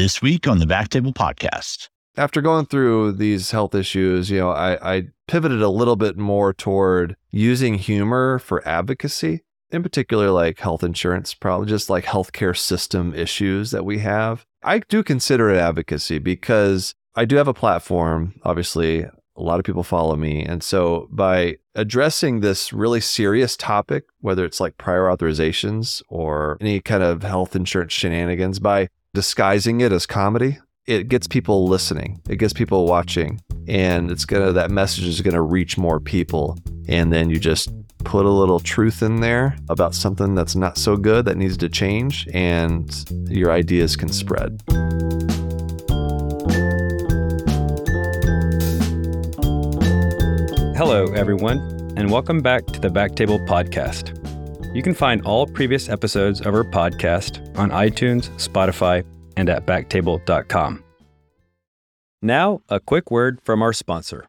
this week on the Back Table Podcast. After going through these health issues, you know, I, I pivoted a little bit more toward using humor for advocacy, in particular, like health insurance, probably just like healthcare system issues that we have. I do consider it advocacy because I do have a platform, obviously, a lot of people follow me. And so by addressing this really serious topic, whether it's like prior authorizations or any kind of health insurance shenanigans, by disguising it as comedy, it gets people listening, it gets people watching, and it's gonna, that message is gonna reach more people. And then you just put a little truth in there about something that's not so good that needs to change, and your ideas can spread. Hello, everyone, and welcome back to the Backtable Podcast. You can find all previous episodes of our podcast on iTunes, Spotify, and at backtable.com. Now, a quick word from our sponsor.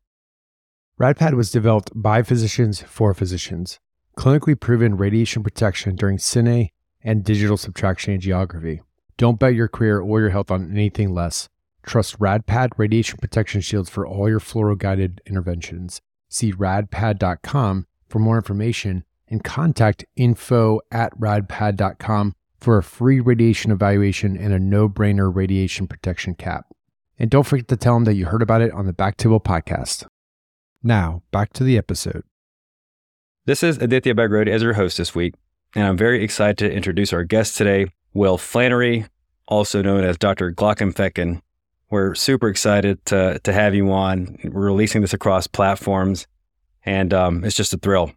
RadPad was developed by physicians for physicians. Clinically proven radiation protection during cine and digital subtraction angiography. Don't bet your career or your health on anything less. Trust RadPad radiation protection shields for all your fluoro guided interventions. See radpad.com for more information and contact info at radpad.com for a free radiation evaluation and a no brainer radiation protection cap. And don't forget to tell them that you heard about it on the Backtable podcast. Now, back to the episode. This is Aditya Bagrodi as your host this week, and I'm very excited to introduce our guest today, Will Flanary, also known as Dr. Glaucomflecken. We're super excited to, to have you on. We're releasing this across platforms, and um, it's just a thrill.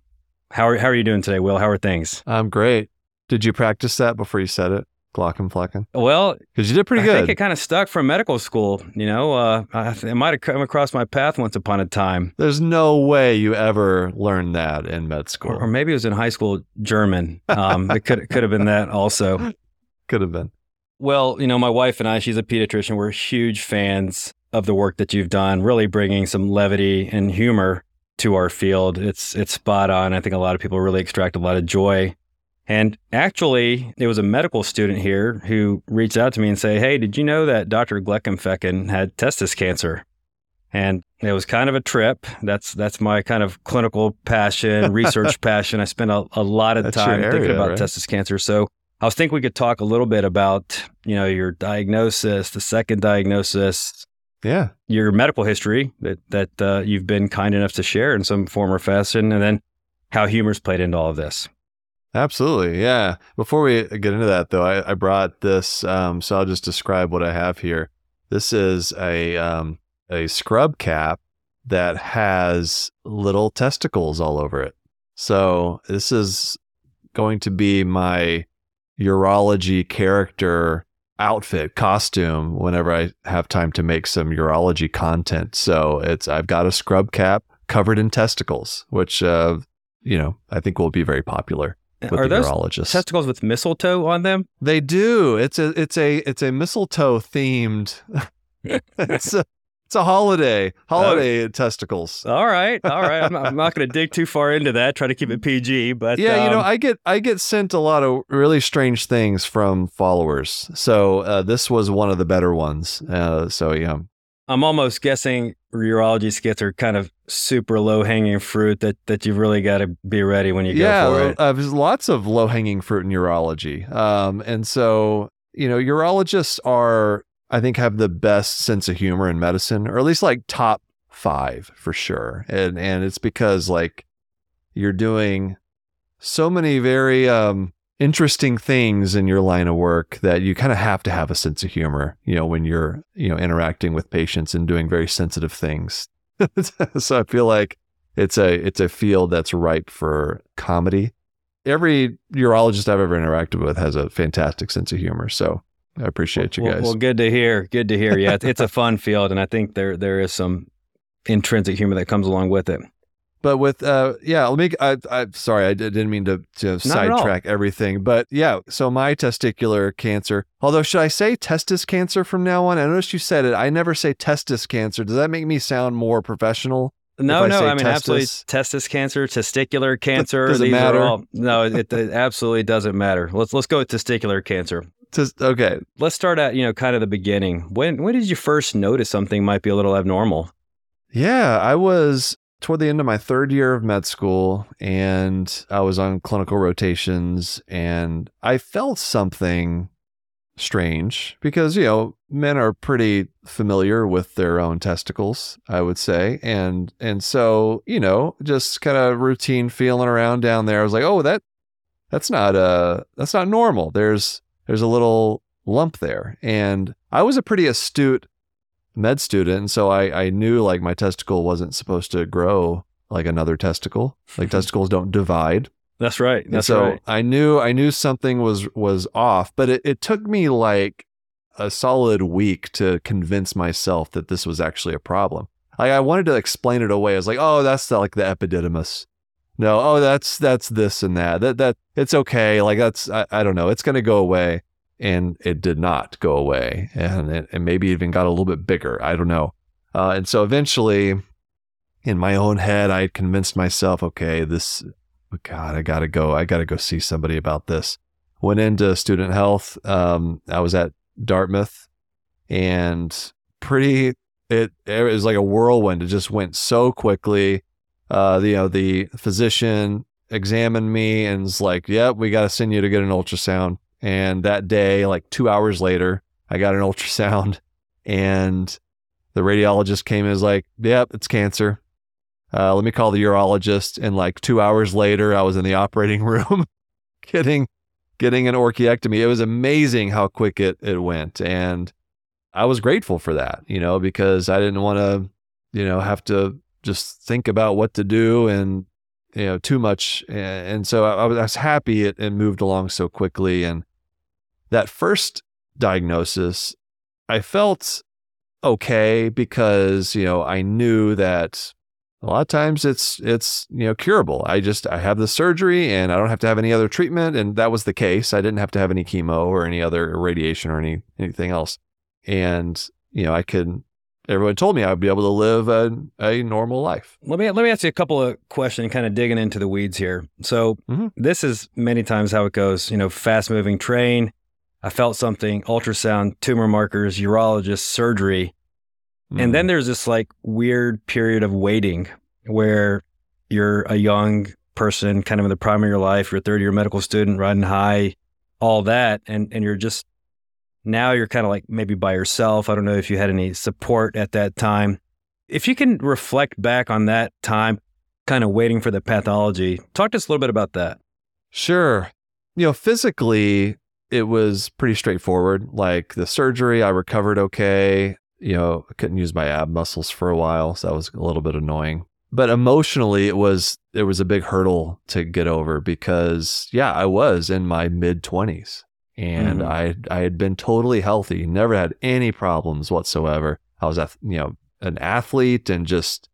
How are, how are you doing today, Will? How are things? I'm great. Did you practice that before you said it? Glaucomflecken? Well, Because you did pretty I good. think it kind of stuck from medical school. You know, uh, I, it might have come across my path once upon a time. There's no way you ever learned that in med school. Or, or maybe it was in high school German. Um, it could could have been that also. Could have been. Well, you know, my wife and I, she's a pediatrician. We're huge fans of the work that you've done, really bringing some levity and humor to our field. It's it's spot on. I think a lot of people really extract a lot of joy. And actually, there was a medical student here who reached out to me and say, "Hey, did you know that Dr. Glaucomflecken had testis cancer?" And it was kind of a trip. That's that's my kind of clinical passion, research passion. I spent a, a lot of That's time thinking about right? testis cancer. So I was thinking we could talk a little bit about, you know, your diagnosis, the second diagnosis, Yeah. your medical history that that uh, you've been kind enough to share in some form or fashion, and then how humor's played into all of this. Absolutely. Yeah. Before we get into that, though, I, I brought this. Um, so I'll just describe what I have here. This is a um, a scrub cap that has little testicles all over it. So this is going to be my urology character outfit costume whenever I have time to make some urology content. So it's I've got a scrub cap covered in testicles, which uh, you know I think will be very popular with Are the those urologists. testicles with mistletoe on them? they do. It's a it's a it's a mistletoe themed. it's a it's a holiday holiday testicles. All right, all right. I'm not, not going to dig too far into that. Try to keep it PG, but yeah, you know, um, I get I get sent a lot of really strange things from followers. So uh, this was one of the better ones. Uh, so yeah, I'm almost guessing urology skits are kind of super low hanging fruit that that you've really got to be ready when you yeah, go for it. uh, there's lots of low hanging fruit in urology. Um, and so you know, urologists are I think have the best sense of humor in medicine, or at least like top five for sure. And and it's because like you're doing so many very um interesting things in your line of work that you kind of have to have a sense of humor, you know, when you're, you know, interacting with patients and doing very sensitive things. so I feel like it's a it's a field that's ripe for comedy. Every urologist I've ever interacted with has a fantastic sense of humor. So I appreciate you guys. well, good to hear. Good to hear. Yeah, it's, a fun field, and I think there there is some intrinsic humor that comes along with it. But with uh yeah, let me I I'm sorry, I didn't mean to to sidetrack everything. But yeah, so my testicular cancer. Although should I say testis cancer from now on? I noticed you said it. I never say testis cancer. Does that make me sound more professional? No, I no, I mean absolutely testis- testis cancer, testicular cancer. Does it matter? all no, it, it absolutely doesn't matter. Let's let's go with testicular cancer. Just okay. Let's start at, you know, kind of the beginning. When when did you first notice something might be a little abnormal? Yeah, I was toward the end of my third year of med school and I was on clinical rotations and I felt something strange because, you know, men are pretty familiar with their own testicles, I would say. And and so, you know, just kind of routine feeling around down there. I was like, "Oh, that that's not uh that's not normal. There's there's a little lump there." And I was a pretty astute med student, and so I I knew like my testicle wasn't supposed to grow like another testicle. Like testicles don't divide. That's right. And That's so right. I knew I knew something was was off, but it, it took me like a solid week to convince myself that this was actually a problem. Like I wanted to explain it away. I was like, oh, that's the, like the epididymis. No, oh, that's that's this and that. That that it's okay. Like that's I, I don't know. It's gonna go away, and it did not go away, and it, and maybe even got a little bit bigger. I don't know. Uh, and so eventually, in my own head, I convinced myself, okay, this oh God, I gotta go. I gotta go see somebody about this. Went into student health. Um, I was at Dartmouth, and pretty. It it was like a whirlwind. It just went so quickly. Uh, you know, the physician examined me and was like, "Yep, we got to send you to get an ultrasound." And that day, like two hours later, I got an ultrasound, and the radiologist came and was like, "Yep, it's cancer." Uh, let me call the urologist. And like two hours later, I was in the operating room getting getting an orchiectomy. It was amazing how quick it it went, and I was grateful for that. You know, because I didn't want to, you know, have to just think about what to do and you know too much. And so I, was happy it, it moved along so quickly. And that first diagnosis, I felt okay because you know I knew that a lot of times it's it's you know curable i just i have the surgery and i don't have to have any other treatment and that was the case i didn't have to have any chemo or any other radiation or any anything else and you know i could everyone told me i'd be able to live a, a normal life Let me let me ask you a couple of questions, kind of digging into the weeds here. So Mhm. this is many times how it goes. You know, fast moving train. I felt something. Ultrasound, tumor markers, urologist, surgery, and then there's this like weird period of waiting where you're a young person, kind of in the prime of your life. You're a third year medical student, riding high, all that, and and you're just now you're kind of like maybe by yourself. I don't know if you had any support at that time. If you can reflect back on that time, kind of waiting for the pathology, talk to us a little bit about that. Sure. You know, physically, it was pretty straightforward. Like the surgery, I recovered okay. You know, I couldn't use my ab muscles for a while, so that was a little bit annoying. But emotionally, it was it was a big hurdle to get over because yeah, I was in my mid twenties and Mhm. I I had been totally healthy, never had any problems whatsoever. I was you know an athlete and just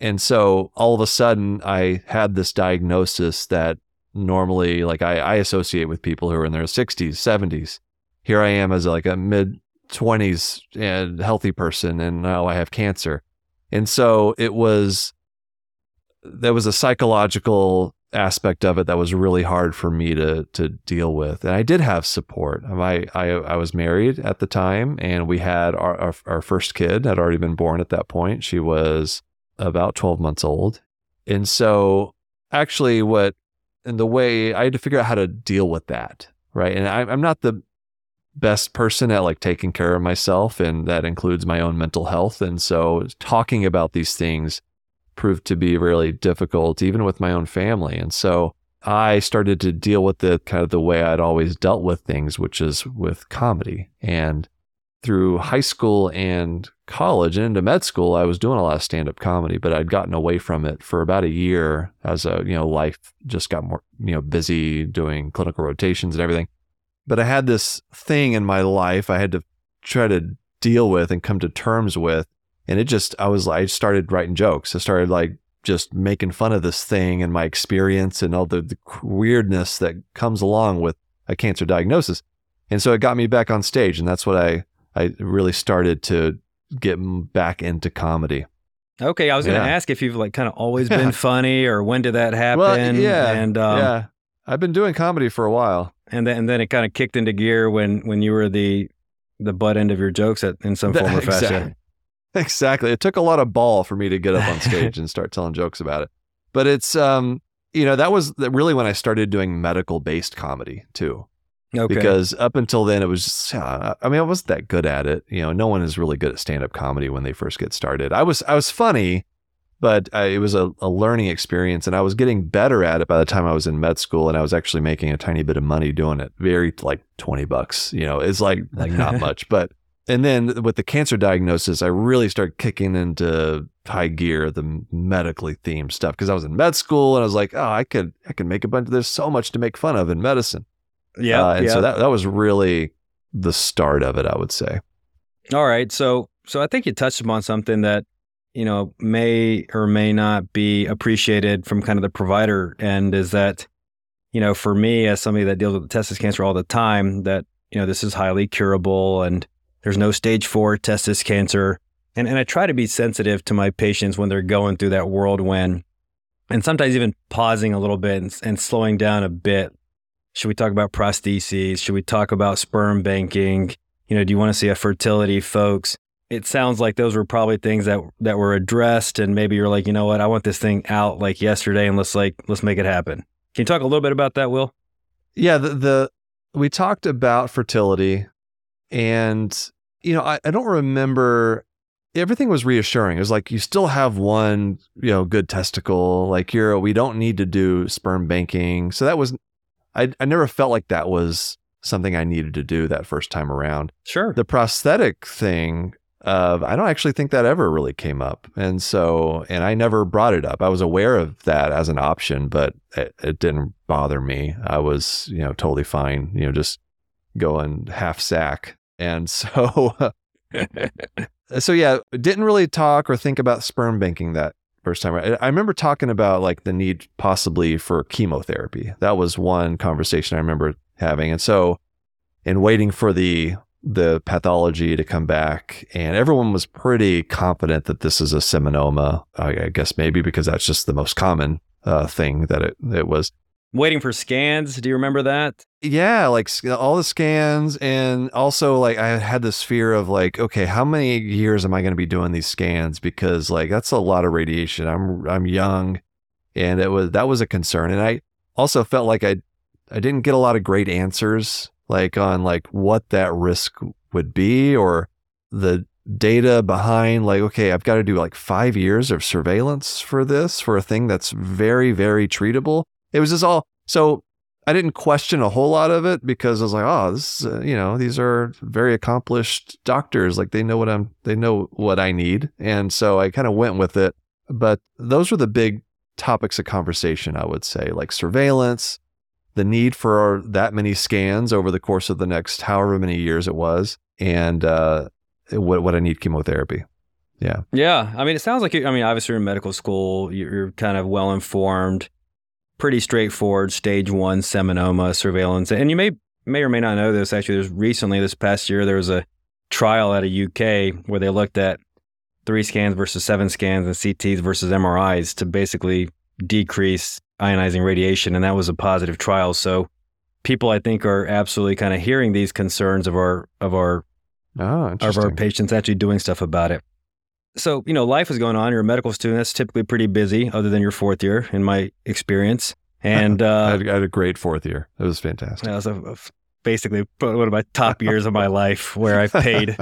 and so all of a sudden I had this diagnosis that normally like I, I associate with people who are in their 60s 70s here i am as like a mid 20s and healthy person and now i have cancer and so it was there was a psychological aspect of it that was really hard for me to to deal with and i did have support um, i i, I was married at the time and we had our, our our first kid had already been born at that point she was about 12 months old and so actually what and the way I had to figure out how to deal with that, right? And I, I'm not the best person at like taking care of myself, and that includes my own mental health. And so talking about these things proved to be really difficult, even with my own family. And so I started to deal with it kind of the way I'd always dealt with things, which is with comedy. And through high school and college and into med school, I was doing a lot of stand up comedy, but I'd gotten away from it for about a year as a, you know, life just got more, you know, busy doing clinical rotations and everything. But I had this thing in my life I had to try to deal with and come to terms with. And it just, I was, I started writing jokes. I started like just making fun of this thing and my experience and all the, the weirdness that comes along with a cancer diagnosis. And so it got me back on stage. And that's what I, I really started to get back into comedy. Okay, I was going to Yeah. ask if you've like kind of always been funny or when did that happen? Well, yeah, and um, yeah. I've been doing comedy for a while. And then and then it kind of kicked into gear when when you were the the butt end of your jokes at, in some form or fashion. Exactly. Exactly. It took a lot of ball for me to get up on stage and start telling jokes about it. But it's um, you know, that was really when I started doing medical based comedy too. Okay. Because up until then, it was just, uh, I mean, I wasn't that good at it. You know, no one is really good at stand up comedy when they first get started. I was, I was funny, but I, it was a, a learning experience and I was getting better at it by the time I was in med school and I was actually making a tiny bit of money doing it. Very like 20 bucks, you know, it's like, like not much, but, and then with the cancer diagnosis, I really started kicking into high gear, the medically themed stuff. Cause I was in med school and I was like, oh, I could, I could make a bunch, Of, there's so much to make fun of in medicine. yeah. Uh, and yeah. so that, that was really the start of it, I would say. All right. So so I think you touched upon something that, you know, may or may not be appreciated from kind of the provider end is that, you know, for me as somebody that deals with testis cancer all the time, that, you know, this is highly curable and there's no stage four testis cancer. And and I try to be sensitive to my patients when they're going through that whirlwind and sometimes even pausing a little bit and, and slowing down a bit. Should we talk about prostheses? Should we talk about sperm banking? You know, do you want to see a fertility, folks? It sounds like those were probably things that that were addressed, and maybe you're like, you know what, I want this thing out like yesterday, and let's like let's make it happen. Can you talk a little bit about that, Will? Yeah, the, the we talked about fertility, and you know, I, I don't remember. Everything was reassuring. It was like you still have one, you know, good testicle. Like you're, we don't need to do sperm banking. So that was, I I never felt like that was something I needed to do that first time around. Sure. The prosthetic thing, uh, I don't actually think that ever really came up, and so, and I never brought it up. I was aware of that as an option, but it, it didn't bother me. I was, you know, totally fine. You know, just going half sack, and so, so yeah, didn't really talk or think about sperm banking that first time. I, I remember talking about like the need possibly for chemotherapy. That was one conversation I remember having, and so, and waiting for the the pathology to come back, and everyone was pretty confident that this is a seminoma. I, I guess maybe because that's just the most common uh, thing that it it was. Waiting for scans. Do you remember that? Yeah, like all the scans, and also like I had this fear of like, okay, how many years am I going to be doing these scans? Because like that's a lot of radiation. I'm I'm young, and it was that was a concern, and I also felt like I I didn't get a lot of great answers like on like what that risk would be or the data behind like okay I've got to do like 5 years of surveillance for this for a thing that's very very treatable it was just all so I didn't question a whole lot of it because I was like oh this is, uh, you know these are very accomplished doctors like they know what I'm they know what I need and so I kind of went with it but those were the big topics of conversation I would say like surveillance the need for that many scans over the course of the next however many years it was, and uh, what what I need chemotherapy. Yeah, Yeah. I mean, it sounds like you, I mean, obviously you're in medical school. You're, you're kind of well informed, pretty straightforward. Stage one seminoma surveillance, and you may may or may not know this. Actually, there's recently this past year there was a trial out of UK where they looked at three scans versus seven scans and CTs versus MRIs to basically decrease ionizing radiation, and that was a positive trial. So people, I think, are absolutely kind of hearing these concerns of our of our oh, of our patients actually doing stuff about it. So, you know, life is going on. You're a medical student. That's typically pretty busy, other than your fourth year, in my experience. And I, uh, had, I had a great fourth year. It was fantastic. that was a, a- basically one of my top years of my life where I paid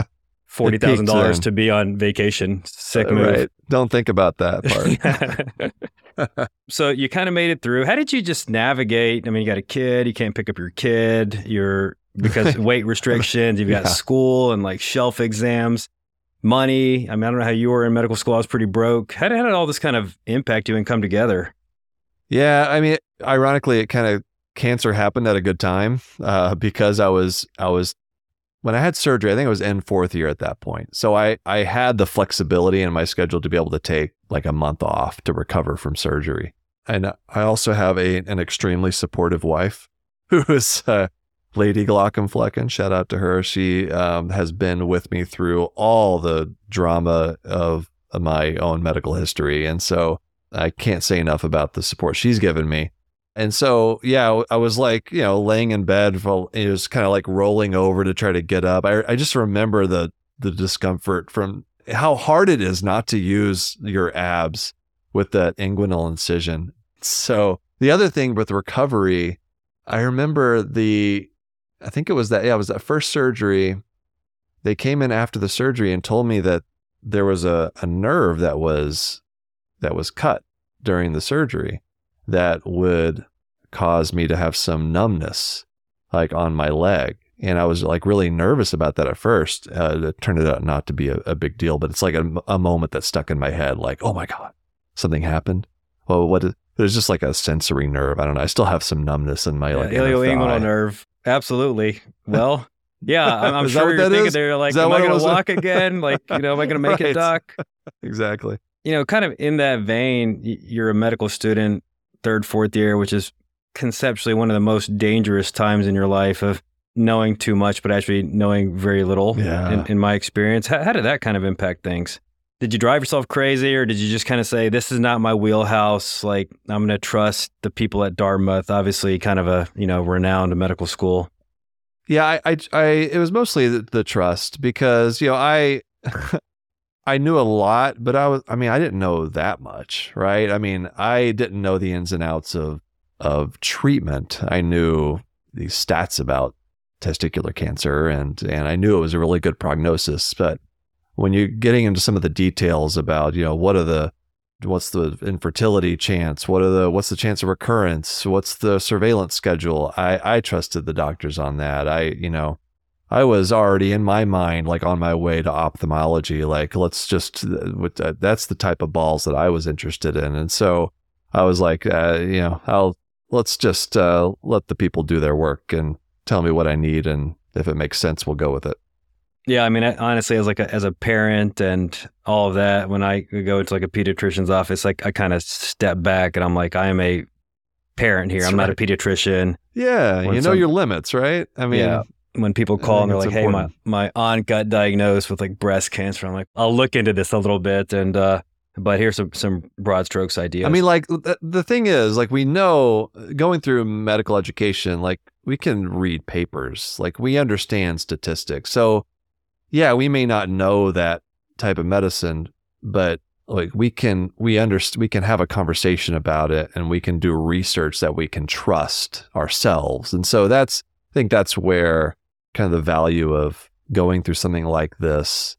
forty thousand dollars to be on vacation. Sick move. Right. Don't think about that part. so you kind of made it through. How did you just navigate? I mean, you got a kid, you can't pick up your kid, you're because weight restrictions, you've got Yeah. school and like shelf exams, money. I mean, I don't know how you were in medical school. I was pretty broke. How did, how did all this kind of impact you and come together? Yeah, I mean, ironically, it kind of cancer happened at a good time uh, because I was I was when I had surgery. I think I was in fourth year at that point, so I I had the flexibility in my schedule to be able to take like a month off to recover from surgery, and I also have a an extremely supportive wife who is. Uh, Lady Glaucomflecken, shout out to her. She um, has been with me through all the drama of my own medical history. And so I can't say enough about the support she's given me. And so, yeah, I was like, you know, laying in bed, it was kind of like rolling over to try to get up. I, I just remember the the discomfort from how hard it is not to use your abs with that inguinal incision. So the other thing with recovery, I remember the, I think it was that, yeah, it was that first surgery. They came in after the surgery and told me that there was a, a nerve that was, that was cut during the surgery that would cause me to have some numbness like on my leg. And I was like really nervous about that at first. Uh, it turned out not to be a, a big deal, but it's like a, a, moment that stuck in my head like, oh my God, something happened. Well, what is, there's just like a sensory nerve. I don't know. I still have some numbness in my yeah, like ilioinguinal nerve. Absolutely. Well, yeah, I'm, I'm sure you're thinking is? there like, am I going to walk again? Like, you know, am I going to make right. it duck? Exactly. You know, kind of in that vein, you're a medical student, third, fourth year, which is conceptually one of the most dangerous times in your life of knowing too much, but actually knowing very little. Yeah. In, in my experience, how, how, did that kind of impact things? Did you drive yourself crazy, or did you just kind of say, "This is not my wheelhouse"? Like, I'm going to trust the people at Dartmouth, obviously, kind of a you know renowned medical school. Yeah, I, I, I it was mostly the, the trust because you know I. I knew a lot, but I was I mean, I didn't know that much, right? I mean, I didn't know the ins and outs of of treatment. I knew these stats about testicular cancer and and I knew it was a really good prognosis but when you're getting into some of the details about you know what are the what's the infertility chance? What are the what's the chance of recurrence? What's the surveillance schedule? I I trusted the doctors on that. I you know I was already in my mind like on my way to ophthalmology like let's just that's the type of balls that I was interested in. And so I was like uh, you know I'll let's just uh, let the people do their work and tell me what I need, and if it makes sense, we'll go with it. Yeah, I mean, honestly, as like a, as a parent and all of that, when I go into like a pediatrician's office, like I kind of step back and I'm like, I am a parent here. That's I'm right. not a pediatrician. Yeah, when you know some, your limits, right? I mean, yeah. When people call and they're like, important. "Hey, my my aunt got diagnosed with like breast cancer," I'm like, "I'll look into this a little bit," and uh, but here's some some broad strokes ideas. I mean, like the, the thing is, like we know going through medical education, like we can read papers, like we understand statistics. So, yeah, we may not know that type of medicine, but like we can we understand we can have a conversation about it and we can do research that we can trust ourselves. And so that's I think that's where kind of the value of going through something like this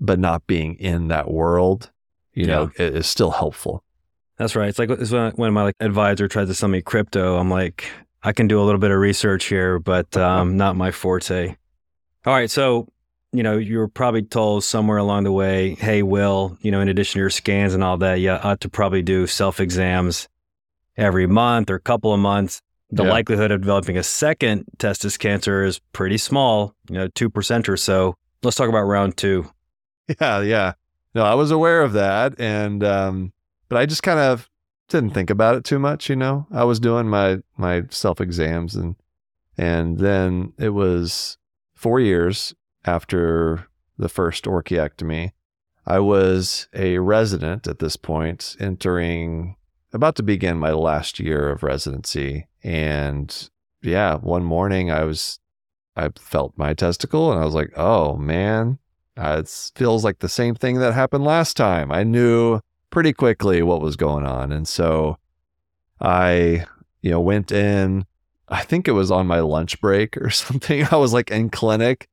but not being in that world you yeah. know, is still helpful. That's right. It's like it's when, when my like advisor tries to sell me crypto, I'm like, I can do a little bit of research here, but um, not my forte. All right, so you know, you were probably told somewhere along the way, hey, Will, you know, in addition to your scans and all that, you ought to probably do self exams every month or a couple of months. The yeah. likelihood of developing a second testis cancer is pretty small, you know, 2% or so. Let's talk about round two. Yeah, yeah no, I was aware of that, and um, but I just kind of didn't think about it too much. You know, I was doing my my self exams, and and then it was four years after the first orchiectomy. I was a resident at this point, entering about to begin my last year of residency, and yeah, one morning I was I felt my testicle, and I was like, oh man, uh, it feels like the same thing that happened last time. I knew pretty quickly what was going on. And so I, you know, went in, I think it was on my lunch break or something. I was like in clinic.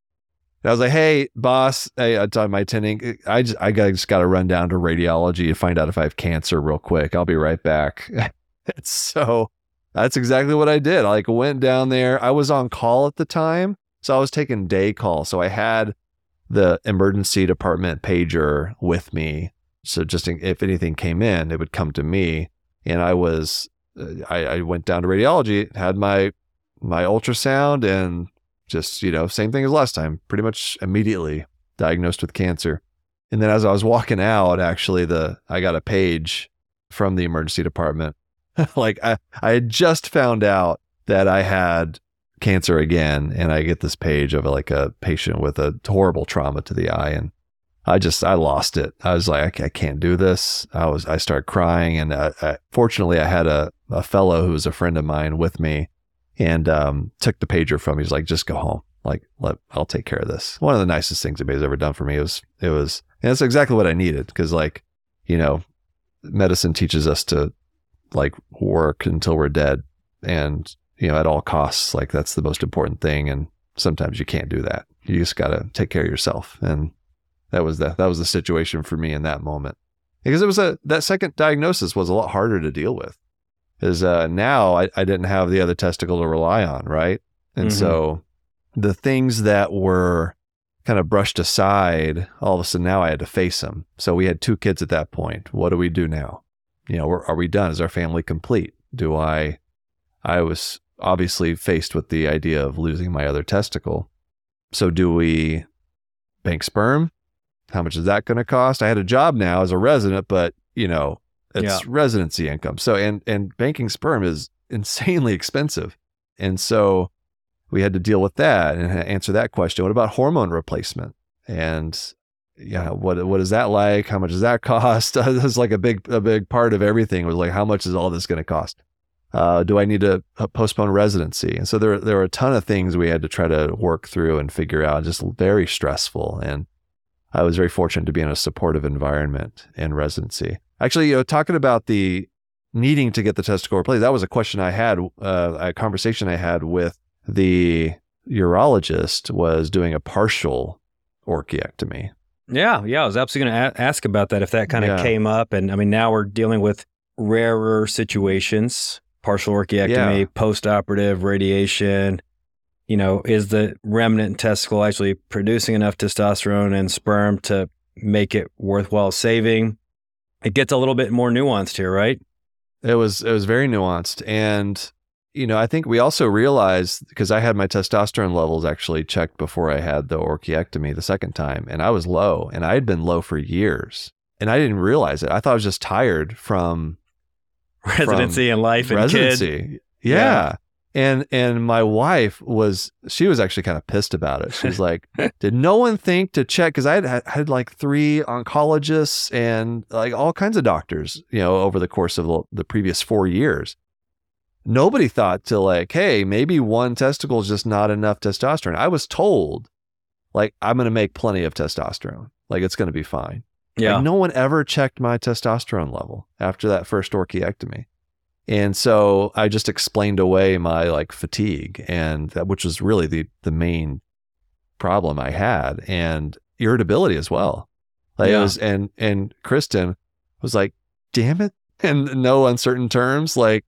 I was like, hey, boss, hey, I told my attending, I just, I just got to run down to radiology to find out if I have cancer real quick. I'll be right back. so that's exactly what I did. I like went down there. I was on call at the time. So I was taking day call. So I had the emergency department pager with me. So just in, if anything came in, it would come to me. And I was, uh, I, I went down to radiology, had my my ultrasound, and just you know, same thing as last time. Pretty much immediately diagnosed with cancer. And then as I was walking out, actually, the I got a page from the emergency department. like I, I had just found out that I had cancer again and I get this page of like a patient with a horrible trauma to the eye and I just I lost it. I was like, I, I can't do this. I was I started crying, and uh, I, fortunately, I had a a fellow who was a friend of mine with me, and um, took the pager from me. He's like, just go home. Like, let I'll take care of this. One of the nicest things anybody's ever done for me. Was it was, and it's exactly what I needed because like, you know, medicine teaches us to like work until we're dead, and you know, at all costs. Like that's the most important thing, and sometimes you can't do that. You just got to take care of yourself, and that was the that was the situation for me in that moment because it was a that second diagnosis was a lot harder to deal with because uh, now I, I didn't have the other testicle to rely on right? And Mhm. so the things that were kind of brushed aside all of a sudden now i had to face them so we had two kids at that point. What do we do now? You know are we done? Is our family complete? Do i i was obviously faced with the idea of losing my other testicle. So do we bank sperm? How much is that going to cost? I had a job now as a resident, but you know, it's Yeah. residency income. So and and banking sperm is insanely expensive. And so we had to deal with that and answer that question. What about hormone replacement? And yeah, what what is that like? How much does that cost? Was like a big a big part of everything was like how much is all this going to cost? Uh, do I need to uh, postpone residency? And so there there were a ton of things we had to try to work through and figure out. Just very stressful and I was very fortunate to be in a supportive environment in residency. Actually, you know, talking about the needing to get the testicle replaced, that was a question I had, uh, a conversation I had with the urologist was doing a partial orchiectomy. Yeah, yeah. I was absolutely going to a- ask about that if that kind of Yeah. came up. And I mean, now we're dealing with rarer situations, partial orchiectomy, Yeah. post-operative radiation. You know, is the remnant testicle actually producing enough testosterone and sperm to make it worthwhile saving? It gets a little bit more nuanced here, right? It was it was very nuanced, and you know, I think we also realized because I had my testosterone levels actually checked before I had the orchiectomy the second time, and I was low, and I had been low for years, and I didn't realize it. I thought I was just tired from Residency and life and kids. residency. Yeah. Yeah. And and my wife was she was actually kind of pissed about it. She's like, "Did no one think to check cuz I had had- had like 3 oncologists and like all kinds of doctors, you know, over the course of the, the previous 4 years. Nobody thought to like, hey, maybe one testicle is just not enough testosterone. I was told like I'm going to make plenty of testosterone. Like it's going to be fine. Yeah. Like, no one ever checked my testosterone level after that first orchiectomy. And so I just explained away my like fatigue and that which was really the the main problem I had and irritability as well. Like it Yeah. was and and Kristen was like, "Damn it." And no uncertain terms like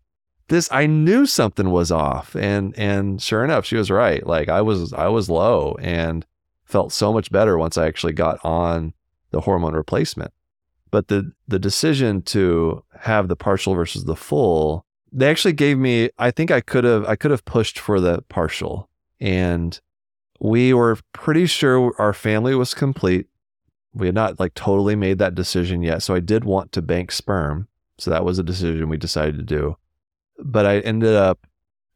this I knew something was off and and sure enough she was right. Like I was I was low and felt so much better once I actually got on the hormone replacement. But the the decision to have the partial versus the full, they actually gave me I think I could have I could have pushed for the partial. And we were pretty sure our family was complete. We had not like totally made that decision yet. So I did want to bank sperm. So that was a decision we decided to do. But I ended up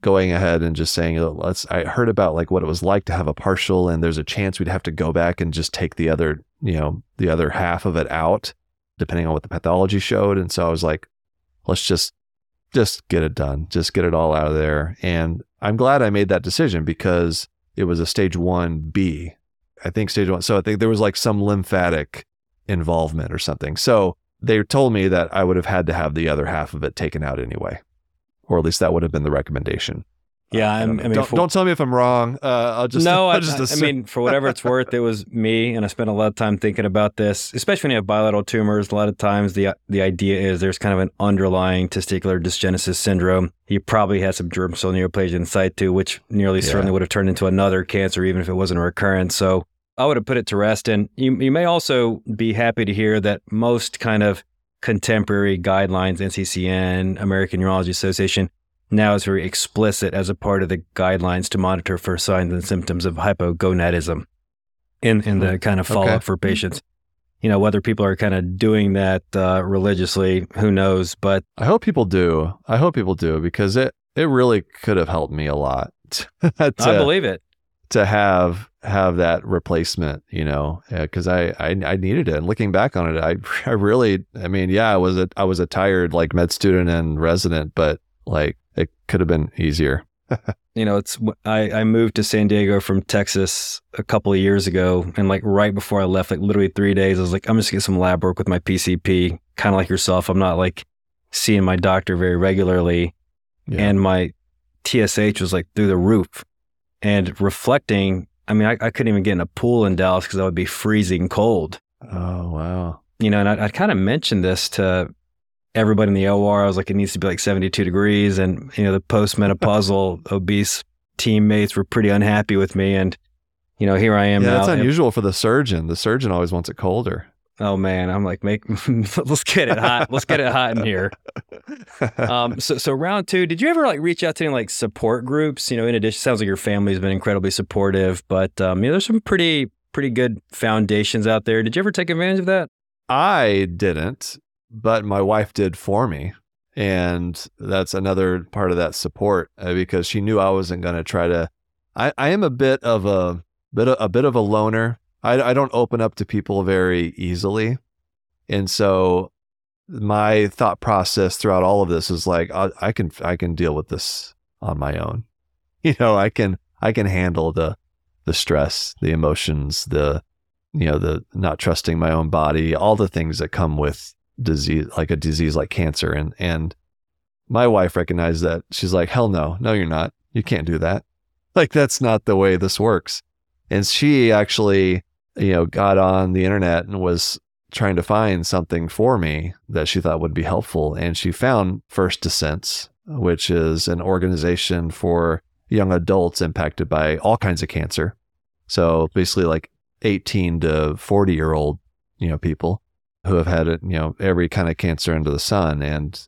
going ahead and just saying, "Oh, let's, I heard about like what it was like to have a partial and there's a chance we'd have to go back and just take the other, you know, the other half of it out, depending on what the pathology showed. And so I was like, let's just, just get it done. Just get it all out of there. And I'm glad I made that decision because it was a stage one B. I think stage one. So I think there was like some lymphatic involvement or something. So they told me that I would have had to have the other half of it taken out anyway, or at least that would have been the recommendation. Yeah, I I'm- I mean, don't, for- don't tell me if I'm wrong. Uh, I'll just no, I'll just I- I mean, for whatever it's worth, it was me, and I spent a lot of time thinking about this. Especially when you have bilateral tumors, a lot of times the the idea is there's kind of an underlying testicular dysgenesis syndrome. You probably had some germ cell neoplasia in situ, which nearly Yeah. certainly would have turned into another cancer, even if it wasn't a recurrence. So I would have put it to rest. And you you may also be happy to hear that most kind of contemporary guidelines, NCCN, American Urology Association, now is very explicit as a part of the guidelines to monitor for signs and symptoms of hypogonadism in, in the kind of follow up Okay. for patients. You know, whether people are kind of doing that uh, religiously, who knows? But I hope people do. I hope people do because it it really could have helped me a lot to, I believe it. to have have that replacement, you know, because I, I I needed it. And looking back on it, I I really, I mean, yeah, I was a I was a tired like med student and resident, but like it could have been easier. you know, it's I I moved to San Diego from Texas a couple of years ago, and like right before I left, like literally three days, I was like, I'm just gonna get some lab work with my PCP, kind of like yourself. I'm not like seeing my doctor very regularly, yeah. and my TSH was like through the roof. And reflecting, I mean, I, I couldn't even get in a pool in Dallas because I would be freezing cold. Oh wow! You know, and I, I kind of mentioned this to everybody in the OR. I was like, it needs to be like 72 degrees. And, you know, the postmenopausal obese teammates were pretty unhappy with me. And, you know, here I am yeah, now. That's unusual for the surgeon. The surgeon always wants it colder. Oh man, I'm like, make let's get it hot. Let's get it hot in here. Um, so so round two, did you ever like reach out to any like support groups? You know, in addition, sounds like your family's been incredibly supportive, but um, you know, there's some pretty pretty good foundations out there. Did you ever take advantage of that? I didn't but my wife did for me. And that's another part of that support uh, because she knew I wasn't going to try to. I, I am a bit of a bit of, a bit of a loner. I, I don't open up to people very easily, and so my thought process throughout all of this is like I, I can I can deal with this on my own. You know, I can I can handle the the stress, the emotions, the you know the not trusting my own body, all the things that come with disease like a disease like cancer. And and my wife recognized that. She's like hell no no you're not. You can't do that. Like that's not the way this works. And she actually you know got on the internet and was trying to find something for me that she thought would be helpful. And she found first descents which is an organization for young adults impacted by all kinds of cancer. So basically like 18 to 40 year old you know people who have had you know, every kind of cancer under the sun. And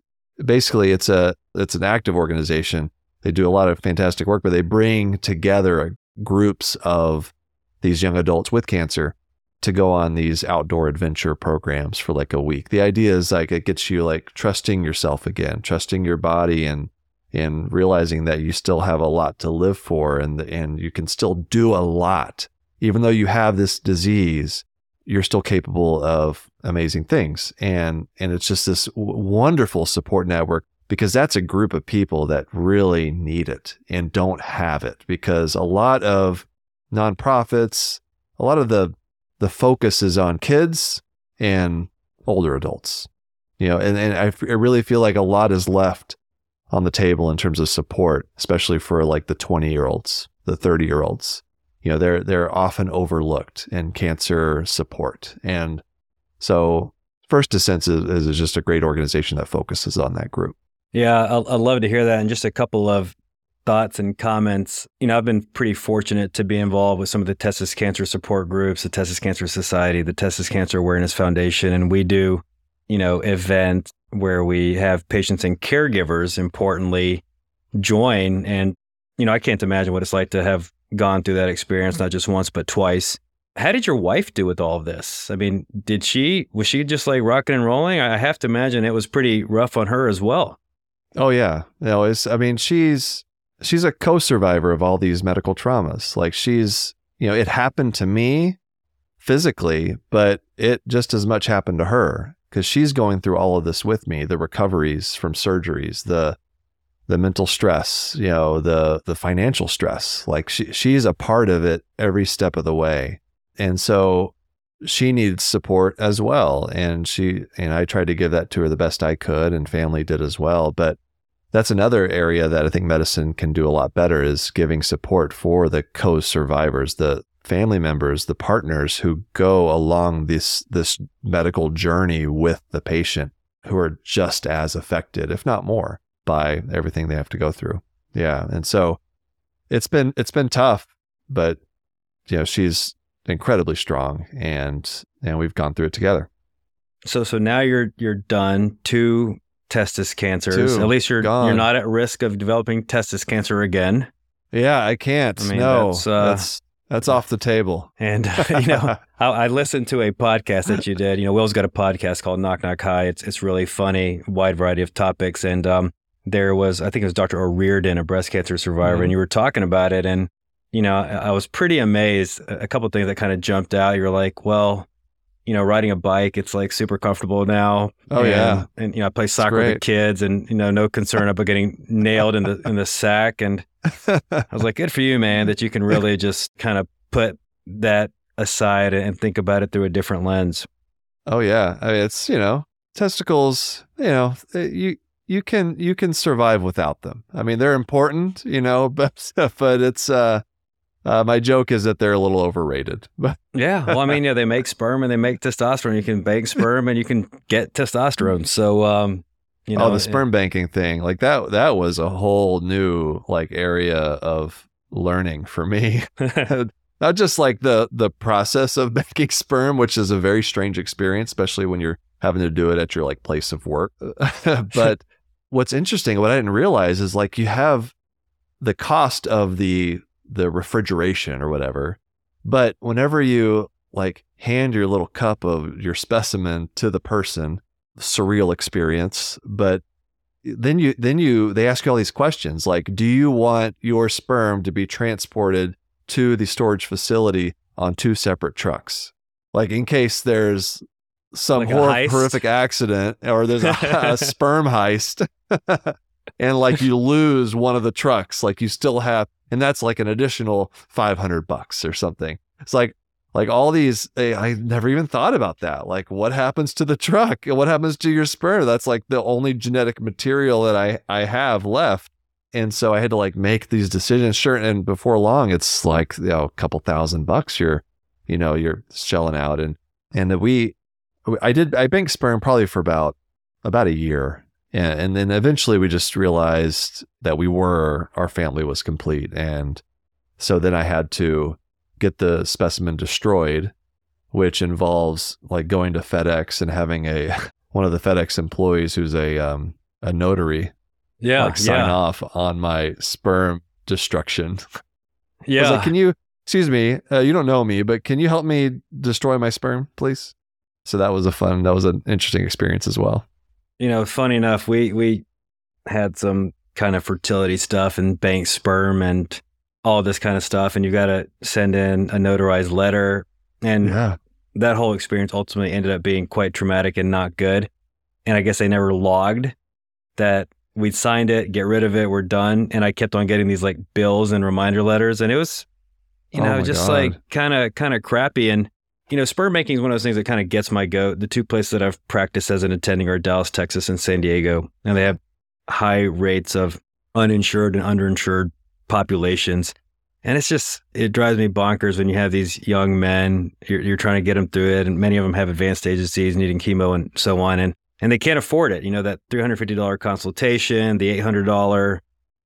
basically it's a it's an active organization. They do a lot of fantastic work, but they bring together groups of these young adults with cancer to go on these outdoor adventure programs for like a week. The idea is like it gets you like trusting yourself again, trusting your body and and realizing that you still have a lot to live for and and you can still do a lot even though you have this disease you're still capable of amazing things. And, and it's just this w- wonderful support network because that's a group of people that really need it and don't have it because a lot of nonprofits, a lot of the, the focus is on kids and older adults, you know, and, and I, f- I really feel like a lot is left on the table in terms of support, especially for like the 20 year olds, the 30 year olds you know they're they're often overlooked in cancer support and so first descents is, is just a great organization that focuses on that group. Yeah i love to hear that and just a couple of thoughts and comments. You know i've been pretty fortunate to be involved with some of the testis cancer support groups the testis cancer society the testis cancer awareness foundation and we do you know event where we have patients and caregivers importantly join. And you know i can't imagine what it's like to have gone through that experience, not just once, but twice. How did your wife do with all of this? I mean, did she, was she just like rocking and rolling? I have to imagine it was pretty rough on her as well. Oh, yeah. No, it's, I mean, she's, she's a co survivor of all these medical traumas. Like she's, you know, it happened to me physically, but it just as much happened to her because she's going through all of this with me the recoveries from surgeries, the, the mental stress, you know, the the financial stress. Like she she's a part of it every step of the way. And so she needs support as well. And she and I tried to give that to her the best I could and family did as well. But that's another area that I think medicine can do a lot better is giving support for the co-survivors, the family members, the partners who go along this this medical journey with the patient who are just as affected, if not more by everything they have to go through. Yeah. And so it's been it's been tough, but you know, she's incredibly strong and and we've gone through it together. So so now you're you're done. Two testis cancers. Two, At least you're gone. you're not at risk of developing testis cancer again. Yeah, I can't. I mean, no, that's, uh, that's that's off the table. And you know, I, I, listened to a podcast that you did. You know, Will's got a podcast called Knock Knock Hi. It's it's really funny, wide variety of topics, and um, there was, I think it was Dr. O'Riordan, a breast cancer survivor, mm-hmm. and you were talking about it. And, you know, I, I was pretty amazed. A couple of things that kind of jumped out. You're like, well, you know, riding a bike, it's like super comfortable now. Oh, and, yeah. and you know, I play soccer with the kids, and you know, no concern about getting nailed in the in the sack. And I was like, good for you, man, that you can really just kind of put that aside and think about it through a different lens. Oh yeah, I mean it's you know testicles. You know eh, you you can you can survive without them. I mean they're important, you know, but but it's uh, uh my joke is that they're a little overrated. Yeah. Well, I mean, yeah, they make sperm and they make testosterone. You can bank sperm and you can get testosterone. So, um, you know, oh, the sperm banking thing, like that that was a whole new like area of learning for me. Not just like the the process of banking sperm, which is a very strange experience, especially when you're having to do it at your like place of work. but what's interesting, what I didn't realize is like you have the cost of the the refrigeration or whatever, but whenever you like hand your little cup of your specimen to the person, surreal experience, but then you then you they ask you all these questions like do you want your sperm to be transported to the storage facility on two separate trucks? Like in case there's some Like a hor- horrific accident or there's a, a sperm heist and like you lose one of the trucks like you still have and that's like an additional 500 bucks or something. It's like like all these eh, i never even thought about that. Like what happens to the truck? What happens to your sperm that's like the only genetic material that i i have left. And so i had to like make these decisions. Sure and before long it's like you know a couple thousand bucks you're you know you're shelling out. And and that we i did i banked sperm probably for about about a year and, and then eventually we just realized that we were our family was complete and so then i had to get the specimen destroyed which involves like going to fedex and having a one of the fedex employees who's a um a notary yeah, like sign yeah, off on my sperm destruction yeah. like, can you, excuse me, uh, you don't know me, but can you help me destroy my sperm, please? So that was a fun, that was an interesting experience as well. You know, funny enough, we we had some kind of fertility stuff and bank sperm and all this kind of stuff, and you got to send in a notarized letter, and Yeah. that whole experience ultimately ended up being quite traumatic and not good. And I guess they never logged that we'd signed it, get rid of it, we're done. And I kept on getting these like bills and reminder letters, and it was, you Oh know, my just God. like kind of kind of crappy. And you know, sperm making is one of those things that kind of gets my goat. The two places that I've practiced as an attending are Dallas, Texas, and San Diego, and they have high rates of uninsured and underinsured populations. And it's just, it drives me bonkers when you have these young men, you're, you're trying to get them through it. And many of them have advanced stage disease, needing chemo and so on. And, and they can't afford it. You know, that $350 consultation, the $800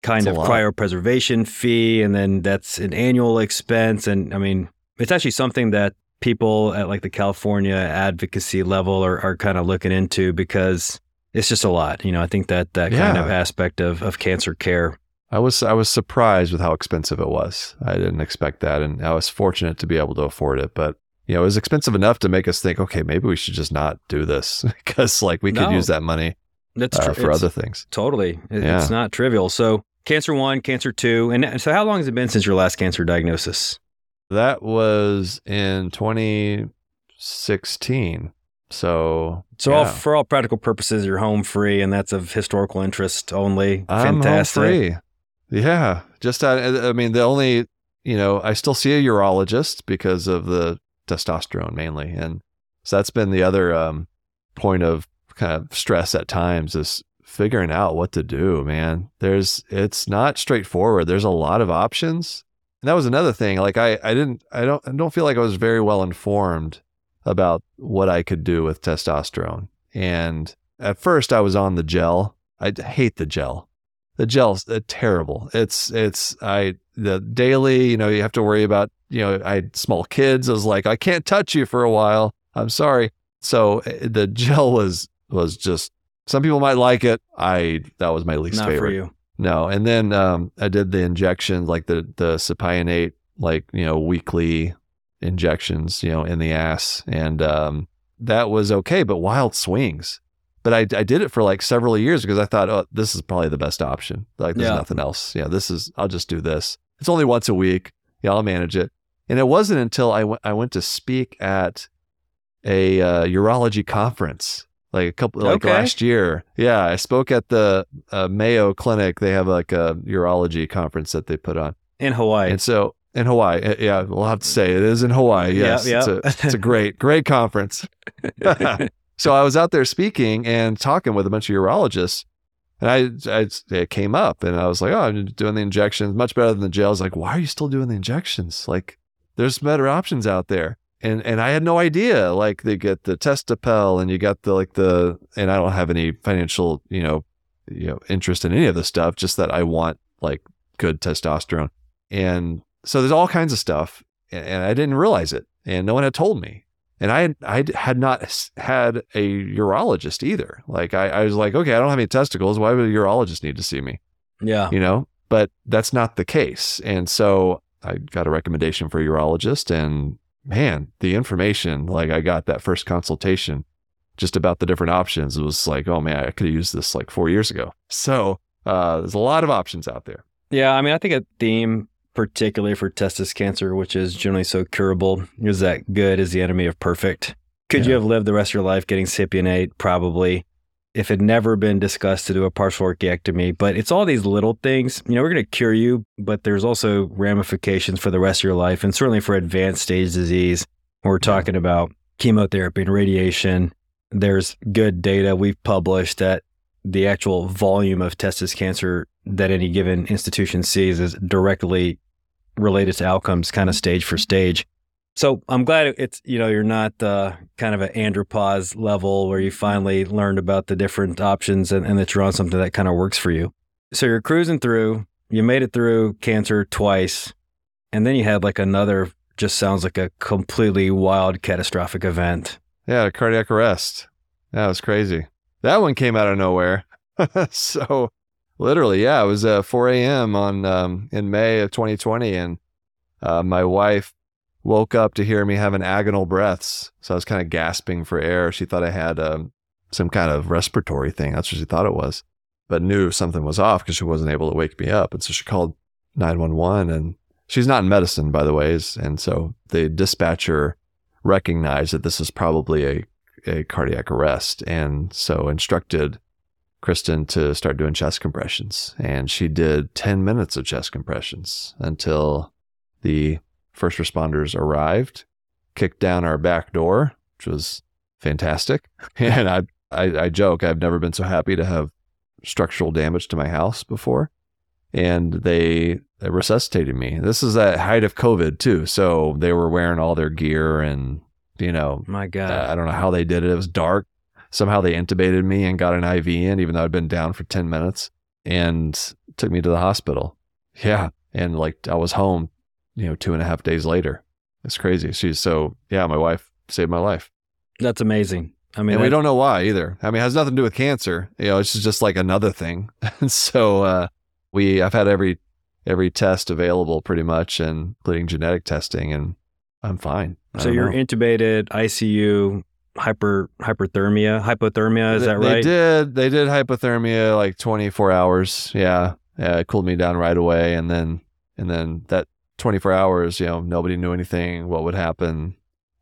kind That's of cryopreservation fee. And then that's an annual expense. And I mean, it's actually something that people at like the California advocacy level are, are kind of looking into because it's just a lot. You know, I think that that kind of aspect of, of cancer care I was, I was surprised with how expensive it was. I didn't expect that. And I was fortunate to be able to afford it, but you know, it was expensive enough to make us think, okay, maybe we should just not do this because like we could No. use that money That's uh, for other things. Totally. It- Yeah. It's not trivial. So, cancer one, cancer two. And so, how long has it been since your last cancer diagnosis? That was in 2016. So, So, all, for all practical purposes, you're home free, and that's of historical interest only. I'm Fantastic. home free. Yeah, just uh, I mean the only you know I still see a urologist because of the testosterone mainly, and so that's been the other um, point of kind of stress at times is figuring out what to do. Man, there's it's not straightforward. There's a lot of options, and that was another thing. Like I I didn't I don't I don't feel like I was very well informed about what I could do with testosterone, and at first I was on the gel. I hate the gel the gel's uh, terrible. It's it's I the daily, you know, you have to worry about, you know, I had small kids. I was like, I can't touch you for a while. I'm sorry. So uh, the gel was was just some people might like it. I that was my least Not favorite. No, and then um, I did the injections, like the the cypionate, like you know, weekly injections, you know, in the ass, and um, that was okay. But wild swings. But I, I did it for like several years because I thought, oh, this is probably the best option. Like there's Yeah. nothing else. Yeah, this is. I'll just do this. It's only once a week, yeah, I'll manage it. And it wasn't until I went I went to speak at a uh, urology conference like a couple like Okay. last year. Yeah, I spoke at the uh, Mayo Clinic. They have like a urology conference that they put on, In Hawaii. and so in Hawaii, uh, yeah, we'll have to say it is in Hawaii. Yes. It's, a, it's a great great conference. so I was out there speaking and talking with a bunch of urologists. And I, I, it came up and I was like, oh, I'm doing the injections much better than the gel. I was like, why are you still doing the injections? Like, there's better options out there. And, and I had no idea. Like, they get the Testopel and you got the, like, the, and I don't have any financial, you know, you know, interest in any of this stuff, just that I want like good testosterone. And so there's all kinds of stuff. And, and I didn't realize it. And no one had told me and I had, I had not had a urologist either. Like I, I was like, okay, I don't have any testicles. Why would a urologist need to see me? yeah. You know, but that's not the case. And so I got a recommendation for a urologist, and man, the information like I got that first consultation just about the different options. It was like, oh man, I could have used this like four years ago. So uh, there's a lot of options out there. Yeah, I mean, I think a theme, particularly for testis cancer, which is generally so curable, is that good is the enemy of perfect. Could you have lived the rest of your life getting Cypionate? Probably. If it had never been discussed to do a partial orchiectomy, but it's all these little things. You know, we're going to cure you, but there's also ramifications for the rest of your life, and certainly for advanced stage disease. We're talking about chemotherapy and radiation, there's good data we've published that the actual volume of testis cancer that any given institution sees is directly related to outcomes kind of stage for stage. So I'm glad it's, you know, you're not uh, kind of an andropause level where you finally learned about the different options and, and that you're on something that kind of works for you. So you're cruising through, you made it through cancer twice, and then you had like another, just sounds like a completely wild catastrophic event. Yeah, cardiac arrest. That was crazy. That one came out of nowhere. so literally, yeah, it was uh, 4 a.m. on um, in May of 2020, and uh, my wife woke up to hear me having agonal breaths. So I was kind of gasping for air. She thought I had um, some kind of respiratory thing. That's what she thought it was, but knew something was off because she wasn't able to wake me up. And so she called 911, and she's not in medicine, by the way. And so the dispatcher recognized that this is probably a a cardiac arrest and so instructed Kristen to start doing chest compressions. And she did 10 minutes of chest compressions until the first responders arrived, kicked down our back door, which was fantastic. And I, I, I joke, I've never been so happy to have structural damage to my house before. And they, they resuscitated me. This is at height of COVID too. So they were wearing all their gear and, you know, My God. uh, I don't know how they did it. It was dark. Somehow they intubated me and got an IV in, even though I'd been down for 10 minutes and took me to the hospital. Yeah. And like I was home, you know, two and a half days later. It's crazy. She's so, yeah, my wife saved my life. That's amazing. I mean, and we don't know why either. I mean, it has nothing to do with cancer. You know, it's just like another thing. And so, uh, we, I've had every, every test available pretty much, and including genetic testing, and I'm fine. So you're know. intubated, ICU, hyper hyperthermia, hypothermia. Is They- that They right? did. They did hypothermia like 24 hours. Yeah. Yeah. It cooled me down right away. And then, and then that 24 hours, you know, nobody knew anything, what would happen.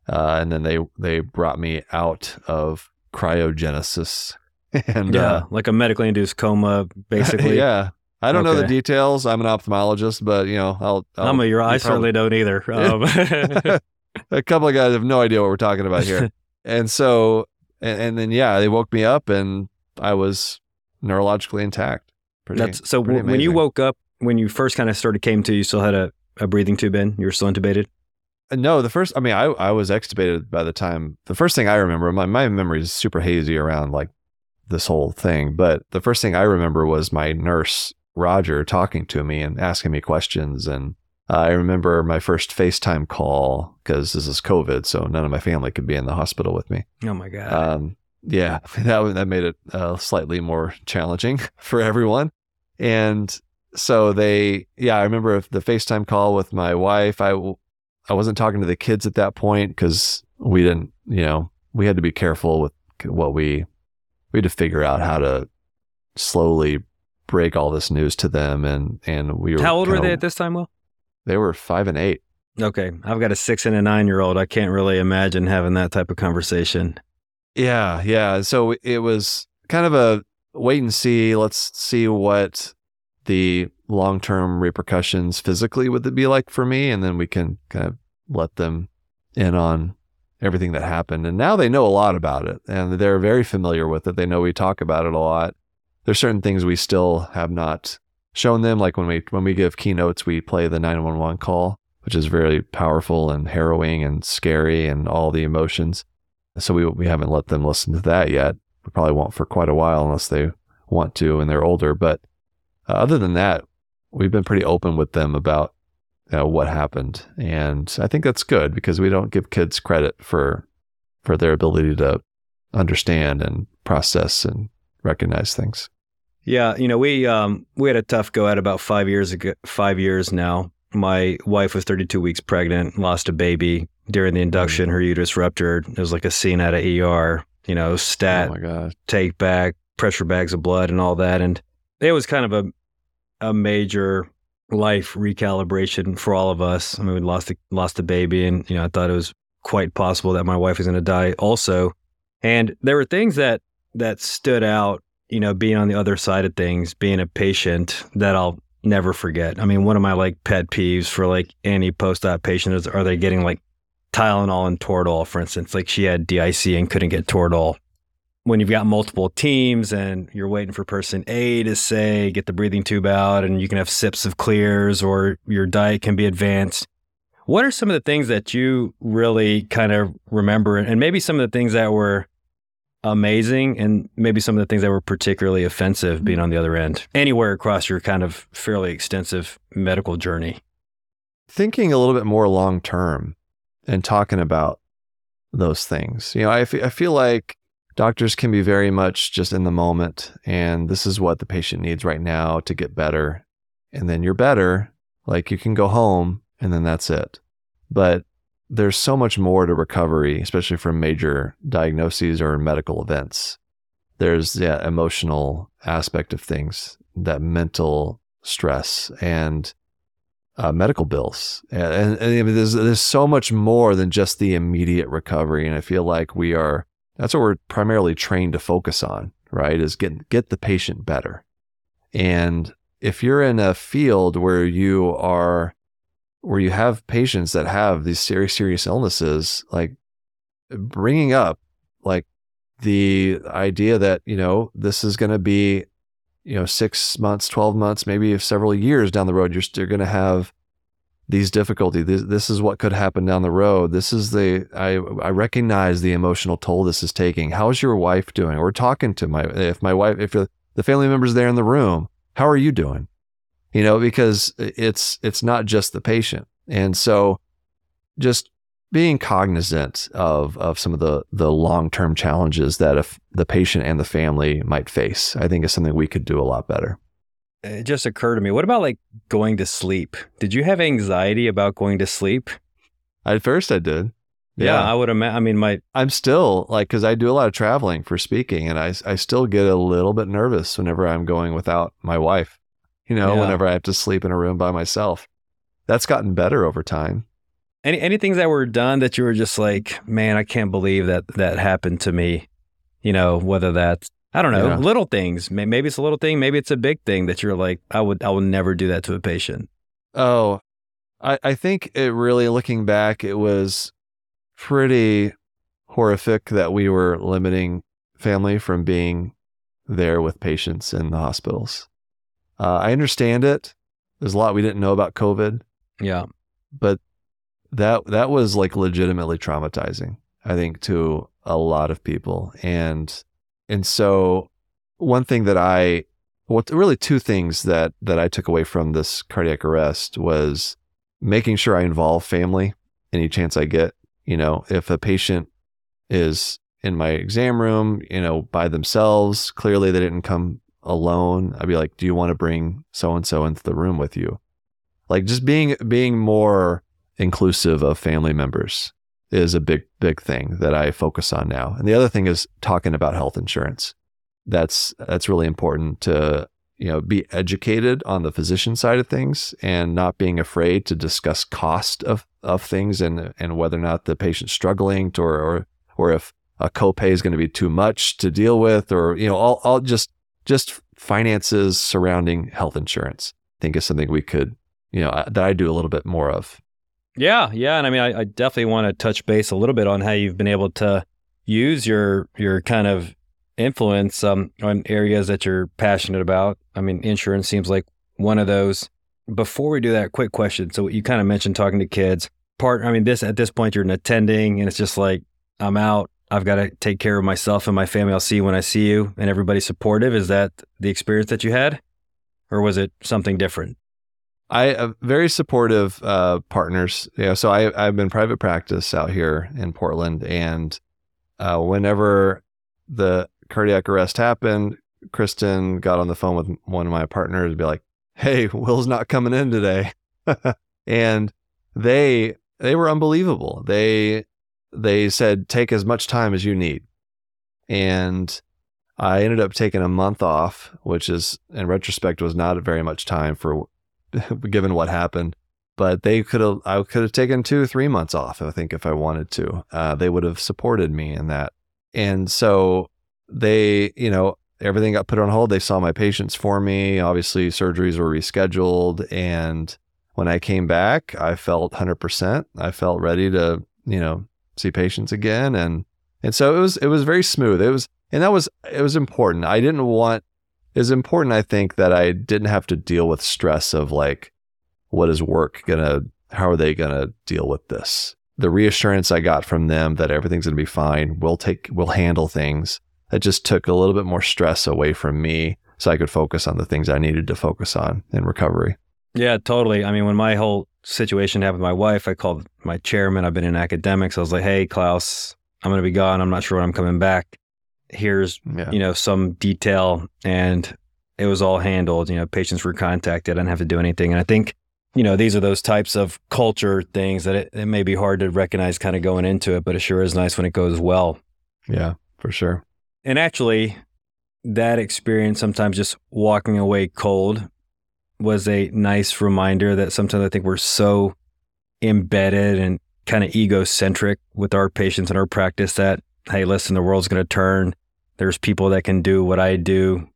Uh, and then they, they brought me out of cryogenesis. And, yeah, uh, like a medically induced coma, basically. yeah. I don't know the details. I'm an ophthalmologist, but you know, I'll, I'll I'm a uro- I certainly don't either. Um, a couple of guys have no idea what we're talking about here. and so, and, and then, yeah, they woke me up and I was neurologically intact. Pretty, That's so. pretty when you woke up, when you first kind of started came to, you still had a, a breathing tube in. You were still intubated. Uh, No, the first, I mean, I, I was extubated by the time, the first thing I remember, my, my memory is super hazy around like this whole thing, but the first thing I remember was my nurse, Roger, talking to me and asking me questions. And uh, I remember my first FaceTime call because this is COVID, so none of my family could be in the hospital with me. Oh my god. Um, yeah, that that made it uh, slightly more challenging for everyone. And so they, yeah, I remember the FaceTime call with my wife. I, I wasn't talking to the kids at that point because we didn't, you know, we had to be careful with what we we had to figure out how to slowly break all this news to them. And and we were How old were kinda- they at this time, Will? they were five and eight. Okay. I've got a six and a nine year old. I can't really imagine having that type of conversation. Yeah, yeah. So it was kind of a wait and see. Let's see what the long term repercussions physically would it be like for me, and then we can kind of let them in on everything that happened. And now they know a lot about it, and they're very familiar with it. They know we talk about it a lot. There's certain things we still have not shown them, like when we when we give keynotes, we play the 911 call, which is very powerful and harrowing and scary and all the emotions. So we we haven't let them listen to that yet. We probably won't for quite a while unless they want to and they're older. But uh, other than that, we've been pretty open with them about you know, what happened, and I think that's good because we don't give kids credit for for their ability to understand and process and recognize things. Yeah, you know, we um we had a tough go at about five years ago. Five years now. My wife was 32 weeks pregnant, lost a baby during the induction. Her uterus ruptured. It was like a scene out of ER. You know, stat, oh take back, pressure bags of blood, and all that. And it was kind of a a major life recalibration for all of us. I mean, we lost a, lost a baby, and you know, I thought it was quite possible that my wife was going to die also. And there were things that that stood out. You know, being on the other side of things, being a patient that I'll never forget. I mean, one of my like pet peeves for like any post-op patient is are they getting like Tylenol and Toradol, for instance? Like she had DIC and couldn't get Toradol when you've got multiple teams and you're waiting for person A to say, get the breathing tube out, and you can have sips of clears or your diet can be advanced. What are some of the things that you really kind of remember? And maybe some of the things that were amazing and maybe some of the things that were particularly offensive mm-hmm. being on the other end, anywhere across your kind of fairly extensive medical journey? Thinking a little bit more long term and talking about those things. You know, I, f- I feel like doctors can be very much just in the moment and this is what the patient needs right now to get better. And then you're better like you can go home and then that's it. But there's so much more to recovery especially from major diagnoses or medical events. There's the emotional aspect of things that mental stress and uh, medical bills. And, and, and there's, there's so much more than just the immediate recovery and i feel like we are that's what we're primarily trained to focus on, right? Is get get the patient better. And if you're in a field where you are where you have patients that have these serious serious illnesses, like bringing up like the idea that, you know, this is going to be you know 6 months, 12 months, maybe several years down the road you're still going to have these difficulties. This, this is what could happen down the road. This is the I I recognize the emotional toll this is taking. How's your wife doing? We're talking to my if my wife if the family members there in the room. How are you doing? You know, because it's it's not just the patient, and so just being cognizant of of some of the the long term challenges that if the patient and the family might face, I think is something we could do a lot better it just occurred to me. What about like going to sleep? Did you have anxiety about going to sleep? At first, I did. Yeah, yeah I would imagine. I mean, my I'm still like because I do a lot of traveling for speaking, and I I still get a little bit nervous whenever I'm going without my wife. You know, yeah. whenever I have to sleep in a room by myself. That's gotten better over time. Any any things that were done that you were just like, man, I can't believe that that happened to me. You know, whether that's I don't know, yeah. little things. Maybe it's a little thing. Maybe it's a big thing that you're like, I would, I would never do that to a patient. Oh, I, I think it really, looking back, it was pretty horrific that we were limiting family from being there with patients in the hospitals. Uh, I understand it. There's a lot we didn't know about COVID. Yeah, but that that was like legitimately traumatizing. I think to a lot of people, and and so one thing that I well really two things that that I took away from this cardiac arrest was making sure I involve family any chance I get. You know, if a patient is in my exam room, you know, by themselves, clearly they didn't come alone. I'd be like, "Do you want to bring so and so into the room with you?" Like just being being more inclusive of family members is a big, big thing that I focus on now. And the other thing is talking about health insurance. That's that's really important to you know, be educated on the physician side of things and not being afraid to discuss cost of, of things and, and whether or not the patient's struggling or, or, or if a copay is going to be too much to deal with or, you know, all, all just, just finances surrounding health insurance. I think is something we could, you know, uh, that I do a little bit more of. Yeah. Yeah. And I mean, I, I definitely want to touch base a little bit on how you've been able to use your, your kind of influence um, on areas that you're passionate about. I mean, insurance seems like one of those. Before we do that, quick question. So you kind of mentioned talking to kids. Part, I mean, this at this point you're an attending, and it's just like I'm out. I've got to take care of myself and my family. I'll see you when I see you, and everybody's supportive. Is that the experience that you had, or was it something different? I have very supportive uh, partners. Yeah, so I I've been private practice out here in Portland, and uh, whenever the cardiac arrest happened, Kristen got on the phone with one of my partners to be like, "Hey, Will's not coming in today," and they they were unbelievable. They they said take as much time as you need, and I ended up taking a month off, which is in retrospect was not very much time for given what happened. But they could have I could have taken two three months off. I think if I wanted to, uh, they would have supported me in that. And so they, you know, everything got put on hold. They saw my patients for me. Obviously, surgeries were rescheduled. And when I came back, I felt 100%. I felt ready to, you know, see patients again. And, and so it was, it was very smooth. It was, and that was, it was important. I didn't want, was important, I think, that I didn't have to deal with stress of like, what is work gonna, how are they gonna deal with this? The reassurance I got from them that everything's gonna be fine. We'll take, we'll handle things that just took a little bit more stress away from me so I could focus on the things I needed to focus on in recovery. Yeah, totally. I mean, when my whole situation happened with my wife, I called my chairman. I've been in academics. I was like, hey, Klaus, I'm going to be gone. I'm not sure when I'm coming back. Here's, yeah. you know, some detail. And it was all handled. You know, patients were contacted. I didn't have to do anything. And I think, you know, these are those types of culture things that it, it may be hard to recognize kind of going into it, but it sure is nice when it goes well. Yeah, for sure. And actually, that experience, sometimes just walking away cold, was a nice reminder that sometimes I think we're so embedded and kind of egocentric with our patients and our practice that, hey, listen, the world's going to turn. There's people that can do what I do.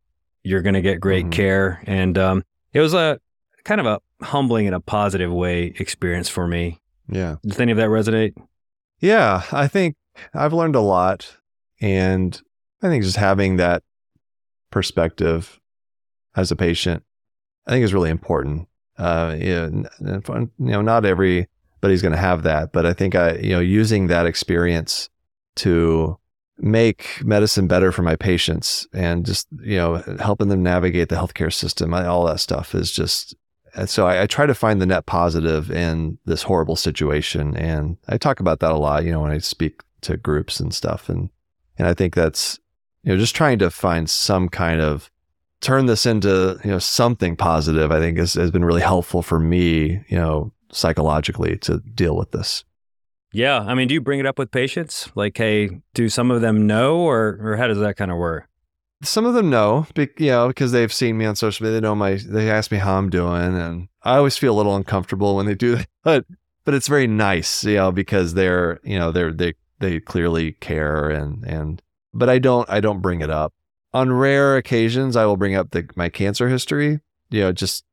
You're going to get great mm-hmm. care. And um, it was a kind of a humbling in a positive way experience for me. Yeah. Does any of that resonate? Yeah. I think I've learned a lot. And I think just having that perspective as a patient, I think is really important. Uh, you know, you know, not everybody's going to have that, but I think I, you know, using that experience to make medicine better for my patients and just, you know, helping them navigate the healthcare system, all that stuff is just, so I, I, try to find the net positive in this horrible situation. And I talk about that a lot, you know, when I speak to groups and stuff. And, and I think that's, you know, just trying to find some kind of turn this into, you know, something positive, I think has, has been really helpful for me, you know, psychologically to deal with this. Yeah. I mean, do you bring it up with patients? Like, hey, do some of them know or, or how does that kind of work? Some of them know, you know, because they've seen me on social media. They know my, they ask me how I'm doing. And I always feel a little uncomfortable when they do that. But, but it's very nice, you know, because they're, you know, they're, they, they clearly care and, and, but I don't I don't bring it up. On rare occasions, I will bring up the, my cancer history. You know, just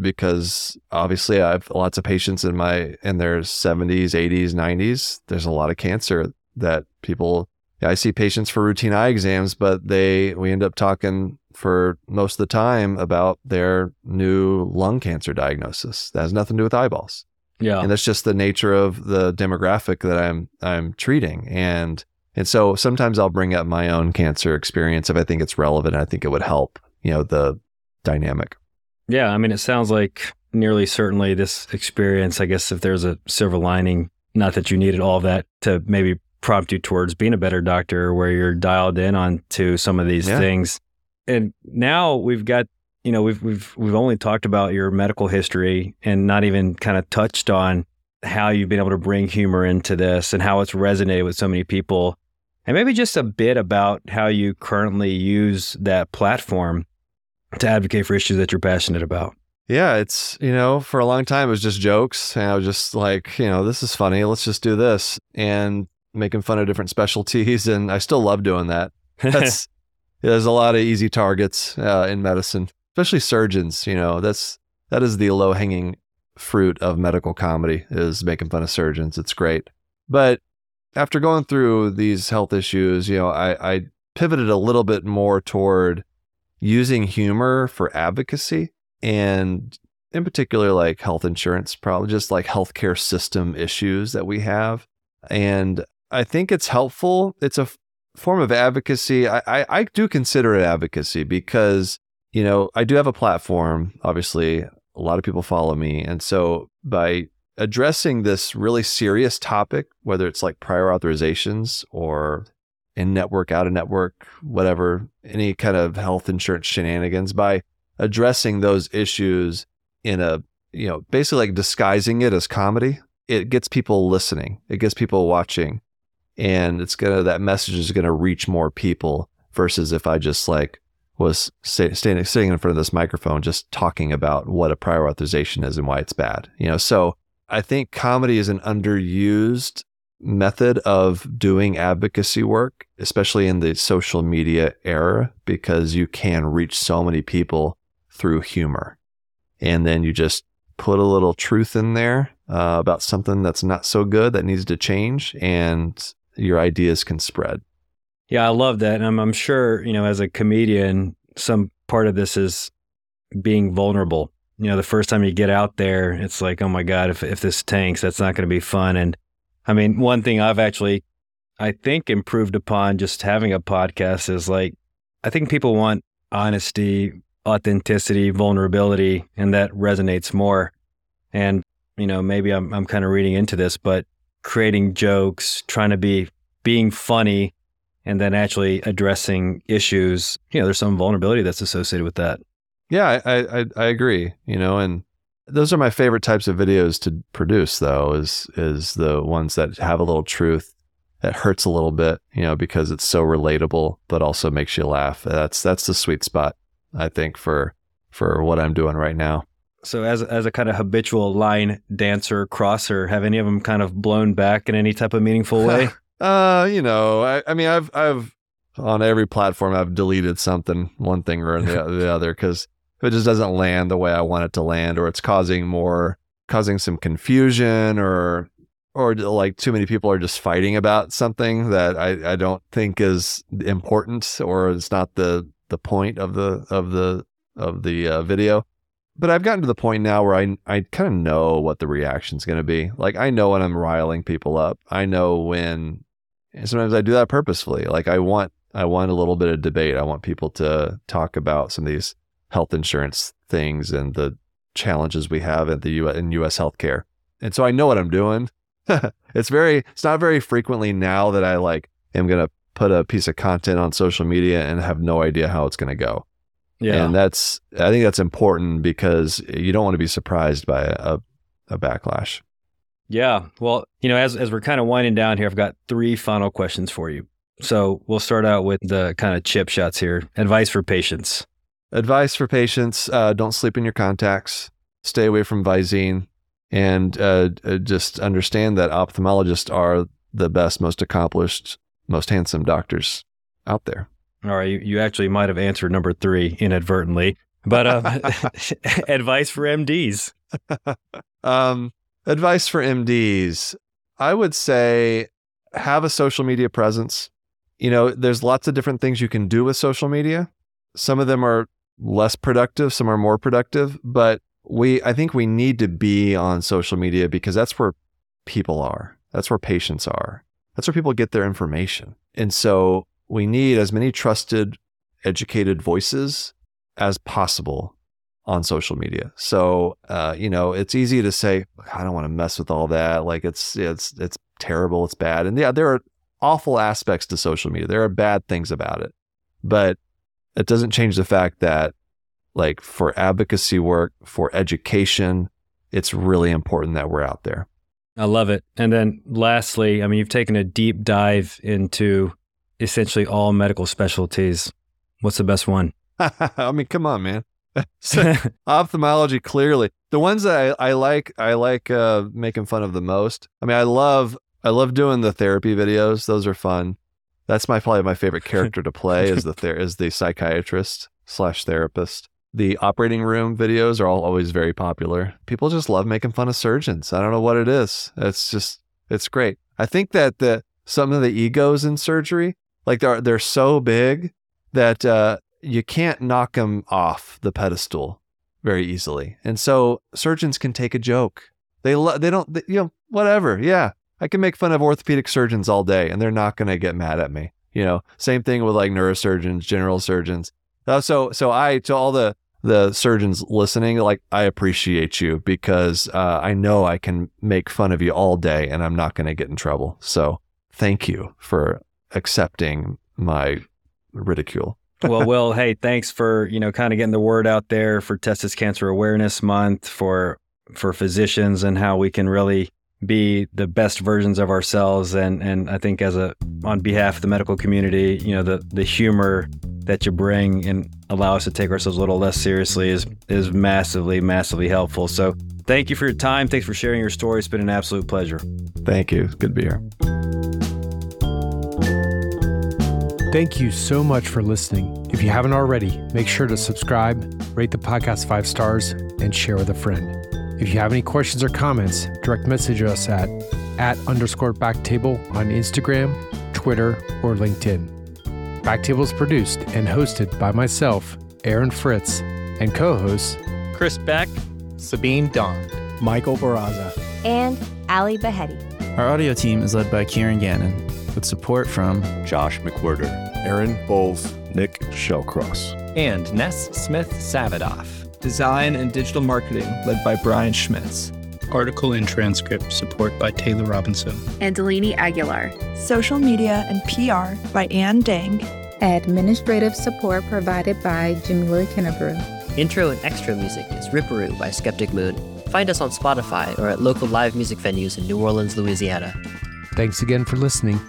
because obviously I have lots of patients in my in their 70s, 80s, 90s. There's a lot of cancer that people. I see patients for routine eye exams, but they we end up talking for most of the time about their new lung cancer diagnosis. That has nothing to do with eyeballs. Yeah, and that's just the nature of the demographic that I'm I'm treating, and and so sometimes I'll bring up my own cancer experience if I think it's relevant. I think it would help, you know, the dynamic. Yeah. I mean, it sounds like nearly certainly this experience, I guess if there's a silver lining, not that you needed all that to maybe prompt you towards being a better doctor where you're dialed in on to some of these yeah. things. And now we've got, you know, we've we've we've only talked about your medical history and not even kind of touched on how you've been able to bring humor into this and how it's resonated with so many people. And maybe just a bit about how you currently use that platform. To advocate for issues that you're passionate about? Yeah, it's, you know, for a long time it was just jokes. And I was just like, you know, this is funny. Let's just do this. And making fun of different specialties. And I still love doing that. That's, there's a lot of easy targets uh, in medicine, especially surgeons. You know, that's, that is the low hanging fruit of medical comedy is making fun of surgeons. It's great. But after going through these health issues, you know, I, I pivoted a little bit more toward using humor for advocacy and in particular like health insurance probably just like healthcare system issues that we have. And i think it's helpful. It's a form of advocacy. I, I, I do consider it advocacy because you know i do have a platform obviously. A lot of people follow me. And so by addressing this really serious topic whether it's like prior authorizations or in network out of network whatever any kind of health insurance shenanigans by addressing those issues in a you know basically like disguising it as comedy. It gets people listening. It gets people watching. And it's gonna that message is gonna reach more people versus if i just like was standing sitting in front of this microphone just talking about what a prior authorization is and why it's bad you know? So i think comedy is an underused method of doing advocacy work especially in the social media era because you can reach so many people through humor. And then you just put a little truth in there uh, about something that's not so good that needs to change, and your ideas can spread. Yeah, I love that. And I'm, I'm sure, you know, as a comedian, some part of this is being vulnerable. You know, the first time you get out there, it's like, oh my God, if, if this tanks, that's not going to be fun. And I mean, one thing I've actually, I think, improved upon just having a podcast is like, I think people want honesty, authenticity, vulnerability, and that resonates more. And, you know, maybe I'm, I'm kind of reading into this, but creating jokes, trying to be being funny, and then actually addressing issues, you know, there's some vulnerability that's associated with that. Yeah, I, I, I agree, you know, and those are my favorite types of videos to produce though, is, is the ones that have a little truth that hurts a little bit, you know, because it's so relatable, but also makes you laugh. That's, that's the sweet spot. I think for for what I'm doing right now. So as as a kind of habitual line dancer crosser, have any of them kind of blown back in any type of meaningful way? uh, you know, I, I mean, I've I've on every platform I've deleted something, one thing or the, the other, because if it just doesn't land the way I want it to land, or it's causing more causing some confusion, or or like too many people are just fighting about something that I, I don't think is important or it's not the the point of the of the of the uh, video. But I've gotten to the point now where I I kind of know what the reaction's going to be. Like I know when I'm riling people up. I know when sometimes I do that purposefully. Like I want I want a little bit of debate. I want people to talk about some of these health insurance things and the challenges we have at the U in US healthcare. And so I know what I'm doing. it's very it's not very frequently now that I like am going to put a piece of content on social media and have no idea how it's going to go. Yeah. And that's, I think that's important because you don't want to be surprised by a, a backlash. Yeah. Well, you know, as, as we're kind of winding down here, I've got three final questions for you. So we'll start out with the kind of chip shots here. Advice for patients. Advice for patients uh, don't sleep in your contacts, stay away from Visine, and uh, uh just understand that ophthalmologists are the best, most accomplished most handsome doctors out there. All right, you, you actually might have answered number three inadvertently, but um, advice for MDs. um, advice for MDs. I would say have a social media presence. You know, there's lots of different things you can do with social media. Some of them are less productive, some are more productive, but we I think we need to be on social media because that's where people are. That's where patients are. That's where people get their information. And so we need as many trusted, educated voices as possible on social media. So, uh, you know, it's easy to say, I don't want to mess with all that. Like it's, it's, it's terrible. It's bad. And yeah, there are awful aspects to social media. There are bad things about it, but it doesn't change the fact that like for advocacy work, for education, it's really important that we're out there. I love it. And then lastly, I mean, you've taken a deep dive into essentially all medical specialties. What's the best one? I mean, come on, man. So, ophthalmology clearly the ones that I, I like I like uh, making fun of the most. I mean, I love I love doing the therapy videos. Those are fun. That's my probably my favorite character to play is the ther- is the psychiatrist slash therapist. The operating room videos are all always very popular. People just love making fun of surgeons. I don't know what it is. It's just it's great. I think that the some of the egos in surgery, like they're they're so big that uh, you can't knock them off the pedestal very easily. And so surgeons can take a joke. They lo- they don't they, you know whatever. Yeah, I can make fun of orthopedic surgeons all day, and they're not going to get mad at me. You know, same thing with like neurosurgeons, general surgeons. Uh, so so I to all the the surgeons listening, like I appreciate you because uh, I know I can make fun of you all day, and I'm not going to get in trouble. So thank you for accepting my ridicule. well, Will, hey, thanks for you know kind of getting the word out there for Testis Cancer Awareness Month for for physicians and how we can really be the best versions of ourselves and and I think as a on behalf of the medical community, you know, the the humor that you bring and allow us to take ourselves a little less seriously is is massively massively helpful. So, thank you for your time. Thanks for sharing your story. It's been an absolute pleasure. Thank you. It's good to be here. Thank you so much for listening. If you haven't already, make sure to subscribe, rate the podcast five stars, and share with a friend. If you have any questions or comments, direct message us at at underscore backtable on Instagram, Twitter, or LinkedIn. Backtable is produced and hosted by myself, Aaron Fritz, and co-hosts Chris Beck, Sabeen Dhand, Michael Barraza, and Ali Behetti. Our audio team is led by Kieran Gannon, with support from Josh McWhirter, Aaron Bowles, Nick Shellcross, and Ness Smith Savadoff. Design and digital marketing led by Brian Schmitz. Article and transcript support by Taylor Robinson. And Delaney Aguilar. Social media and PR by Ann Dang. Administrative support provided by Jim Willie Kennebrew. Intro and extra music is Ripperoo by Skeptic Moon. Find us on Spotify or at local live music venues in New Orleans, Louisiana. Thanks again for listening.